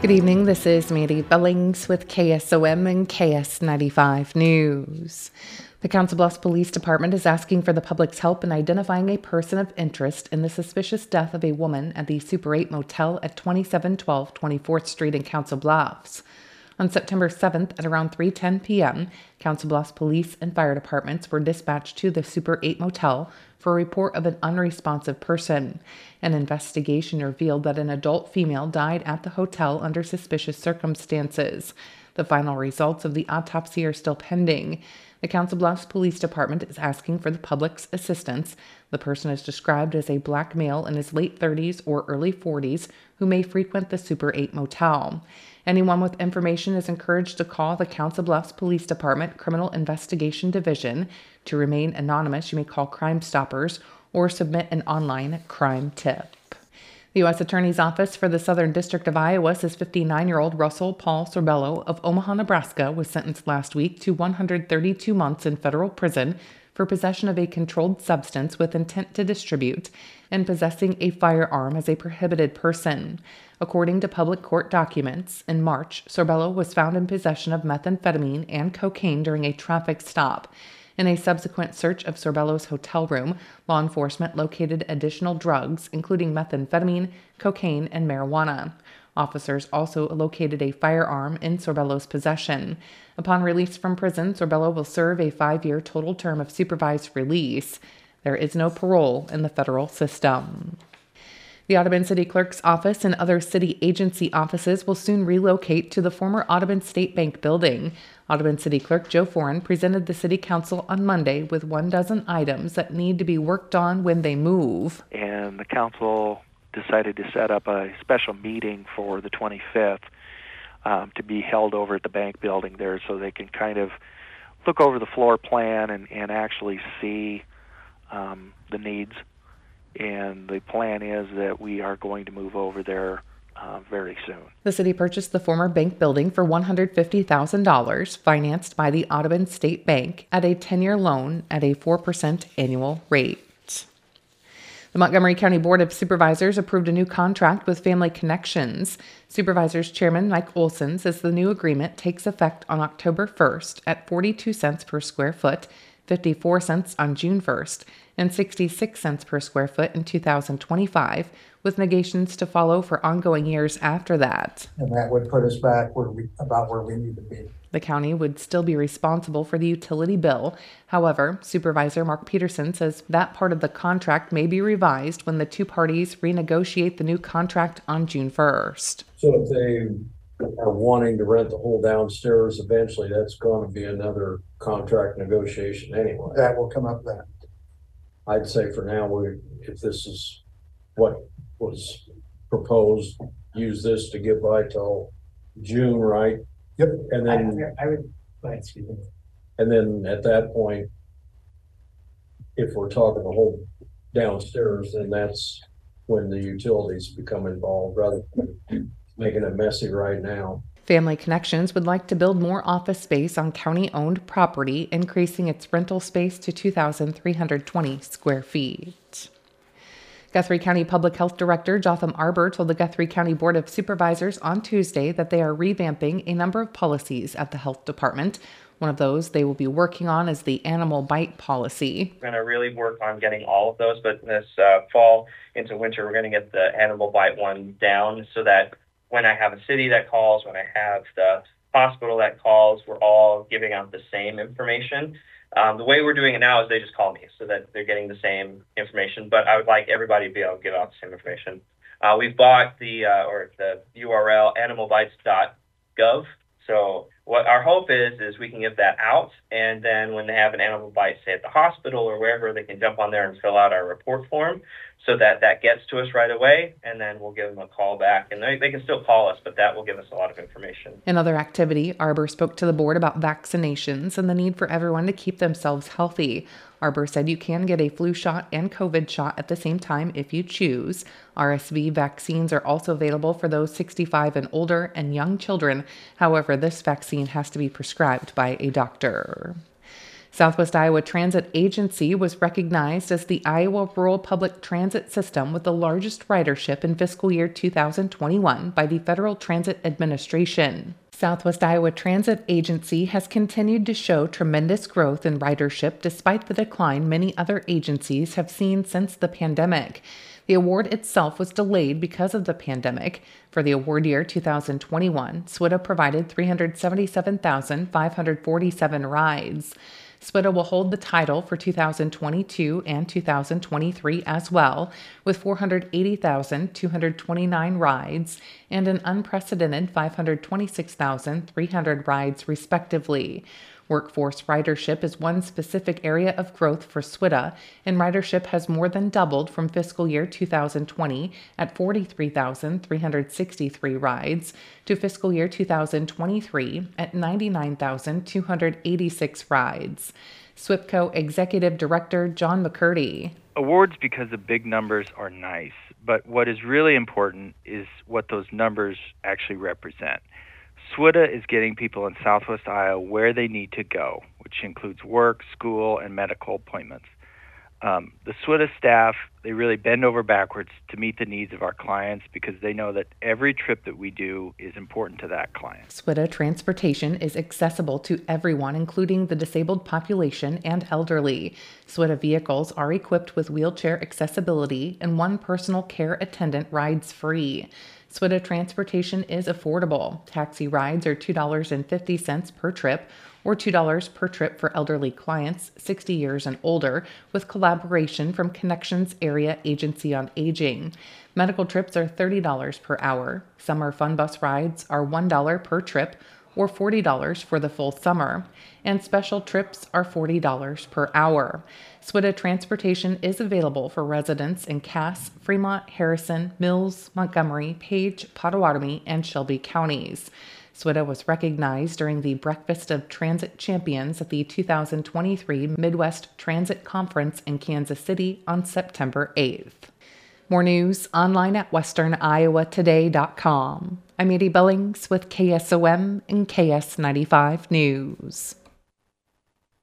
Good evening. This is Mandy Billings with KSOM and KS95 News. The Council Bluffs Police Department is asking for the public's help in identifying a person of interest in the suspicious death of a woman at the Super 8 Motel at 2712 24th Street in Council Bluffs. On September 7th at around 3:10 p.m., Council Bluffs police and fire departments were dispatched to the Super 8 Motel for a report of an unresponsive person. An investigation revealed that an adult female died at the hotel under suspicious circumstances. The final results of the autopsy are still pending. The Council Bluffs Police Department is asking for the public's assistance. The person is described as a black male in his late 30s or early 40s who may frequent the Super 8 motel. Anyone with information is encouraged to call the Council Bluffs Police Department Criminal Investigation Division. To remain anonymous, you may call Crime Stoppers or submit an online crime tip. The U.S. Attorney's Office for the Southern District of Iowa says 59 year old Russell Paul Sorbello of Omaha, Nebraska was sentenced last week to 132 months in federal prison for possession of a controlled substance with intent to distribute and possessing a firearm as a prohibited person. According to public court documents, in March, Sorbello was found in possession of methamphetamine and cocaine during a traffic stop. In a subsequent search of Sorbello's hotel room, law enforcement located additional drugs, including methamphetamine, cocaine, and marijuana. Officers also located a firearm in Sorbello's possession. Upon release from prison, Sorbello will serve a five year total term of supervised release. There is no parole in the federal system. The Audubon City Clerk's office and other city agency offices will soon relocate to the former Audubon State Bank building. Audubon City Clerk Joe Foran presented the City Council on Monday with one dozen items that need to be worked on when they move. And the council decided to set up a special meeting for the 25th um, to be held over at the bank building there so they can kind of look over the floor plan and, and actually see um, the needs and the plan is that we are going to move over there uh, very soon. The city purchased the former bank building for $150,000, financed by the Audubon State Bank at a 10 year loan at a 4% annual rate. The Montgomery County Board of Supervisors approved a new contract with Family Connections. Supervisors Chairman Mike Olson says the new agreement takes effect on October 1st at 42 cents per square foot 54 cents on June 1st, and 66 cents per square foot in 2025, with negations to follow for ongoing years after that. And that would put us back where we, about where we need to be. The county would still be responsible for the utility bill. However, Supervisor Mark Peterson says that part of the contract may be revised when the two parties renegotiate the new contract on June 1st. So if they are wanting to rent the whole downstairs, eventually that's gonna be another contract negotiation anyway. That will come up then. I'd say for now, we, if this is what was proposed, use this to get by till June, right? Yep. And I, then, I would, go ahead, excuse me. and then at that point, if we're talking the whole downstairs, then that's when the utilities become involved rather than making it messy right now. Family Connections would like to build more office space on county owned property, increasing its rental space to 2,320 square feet. Guthrie County Public Health Director Jotham Arber told the Guthrie County Board of Supervisors on Tuesday that they are revamping a number of policies at the health department. One of those they will be working on is the animal bite policy. We're going to really work on getting all of those, but this uh, fall into winter, we're going to get the animal bite one down so that when I have a city that calls, when I have the hospital that calls, we're all giving out the same information. Um, the way we're doing it now is they just call me so that they're getting the same information, but I would like everybody to be able to give out the same information. Uh, we've bought the uh, or the URL animalbites.gov. So what our hope is is we can give that out, and then when they have an animal bite, say at the hospital or wherever, they can jump on there and fill out our report form, so that that gets to us right away, and then we'll give them a call back, and they, they can still call us, but that will give us a lot of information. In other activity, Arber spoke to the board about vaccinations and the need for everyone to keep themselves healthy. Arber said you can get a flu shot and COVID shot at the same time if you choose. RSV vaccines are also available for those 65 and older and young children. However, this vaccine has to be prescribed by a doctor. Southwest Iowa Transit Agency was recognized as the Iowa Rural Public Transit System with the largest ridership in fiscal year 2021 by the Federal Transit Administration. Southwest Iowa Transit Agency has continued to show tremendous growth in ridership despite the decline many other agencies have seen since the pandemic. The award itself was delayed because of the pandemic. For the award year 2021, SWITA provided 377,547 rides. SWITA will hold the title for 2022 and 2023 as well, with 480,229 rides and an unprecedented 526,300 rides, respectively. Workforce ridership is one specific area of growth for SWITA, and ridership has more than doubled from fiscal year 2020 at 43,363 rides to fiscal year 2023 at 99,286 rides. SWIPCO Executive Director John McCurdy. Awards because the big numbers are nice, but what is really important is what those numbers actually represent. SWITA is getting people in Southwest Iowa where they need to go, which includes work, school, and medical appointments. Um, the SWITA staff, they really bend over backwards to meet the needs of our clients because they know that every trip that we do is important to that client. SWITA transportation is accessible to everyone, including the disabled population and elderly. SWITA vehicles are equipped with wheelchair accessibility, and one personal care attendant rides free. SWITA transportation is affordable. Taxi rides are $2.50 per trip or $2 per trip for elderly clients 60 years and older, with collaboration from Connections Area Agency on Aging. Medical trips are $30 per hour. Summer fun bus rides are $1 per trip or $40 for the full summer, and special trips are $40 per hour. SWITA transportation is available for residents in Cass, Fremont, Harrison, Mills, Montgomery, Page, Pottawattamie, and Shelby counties. SWITA was recognized during the Breakfast of Transit Champions at the 2023 Midwest Transit Conference in Kansas City on September 8th. More news online at westerniowatoday.com. I'm Edie Billings with KSOM and KS95 News.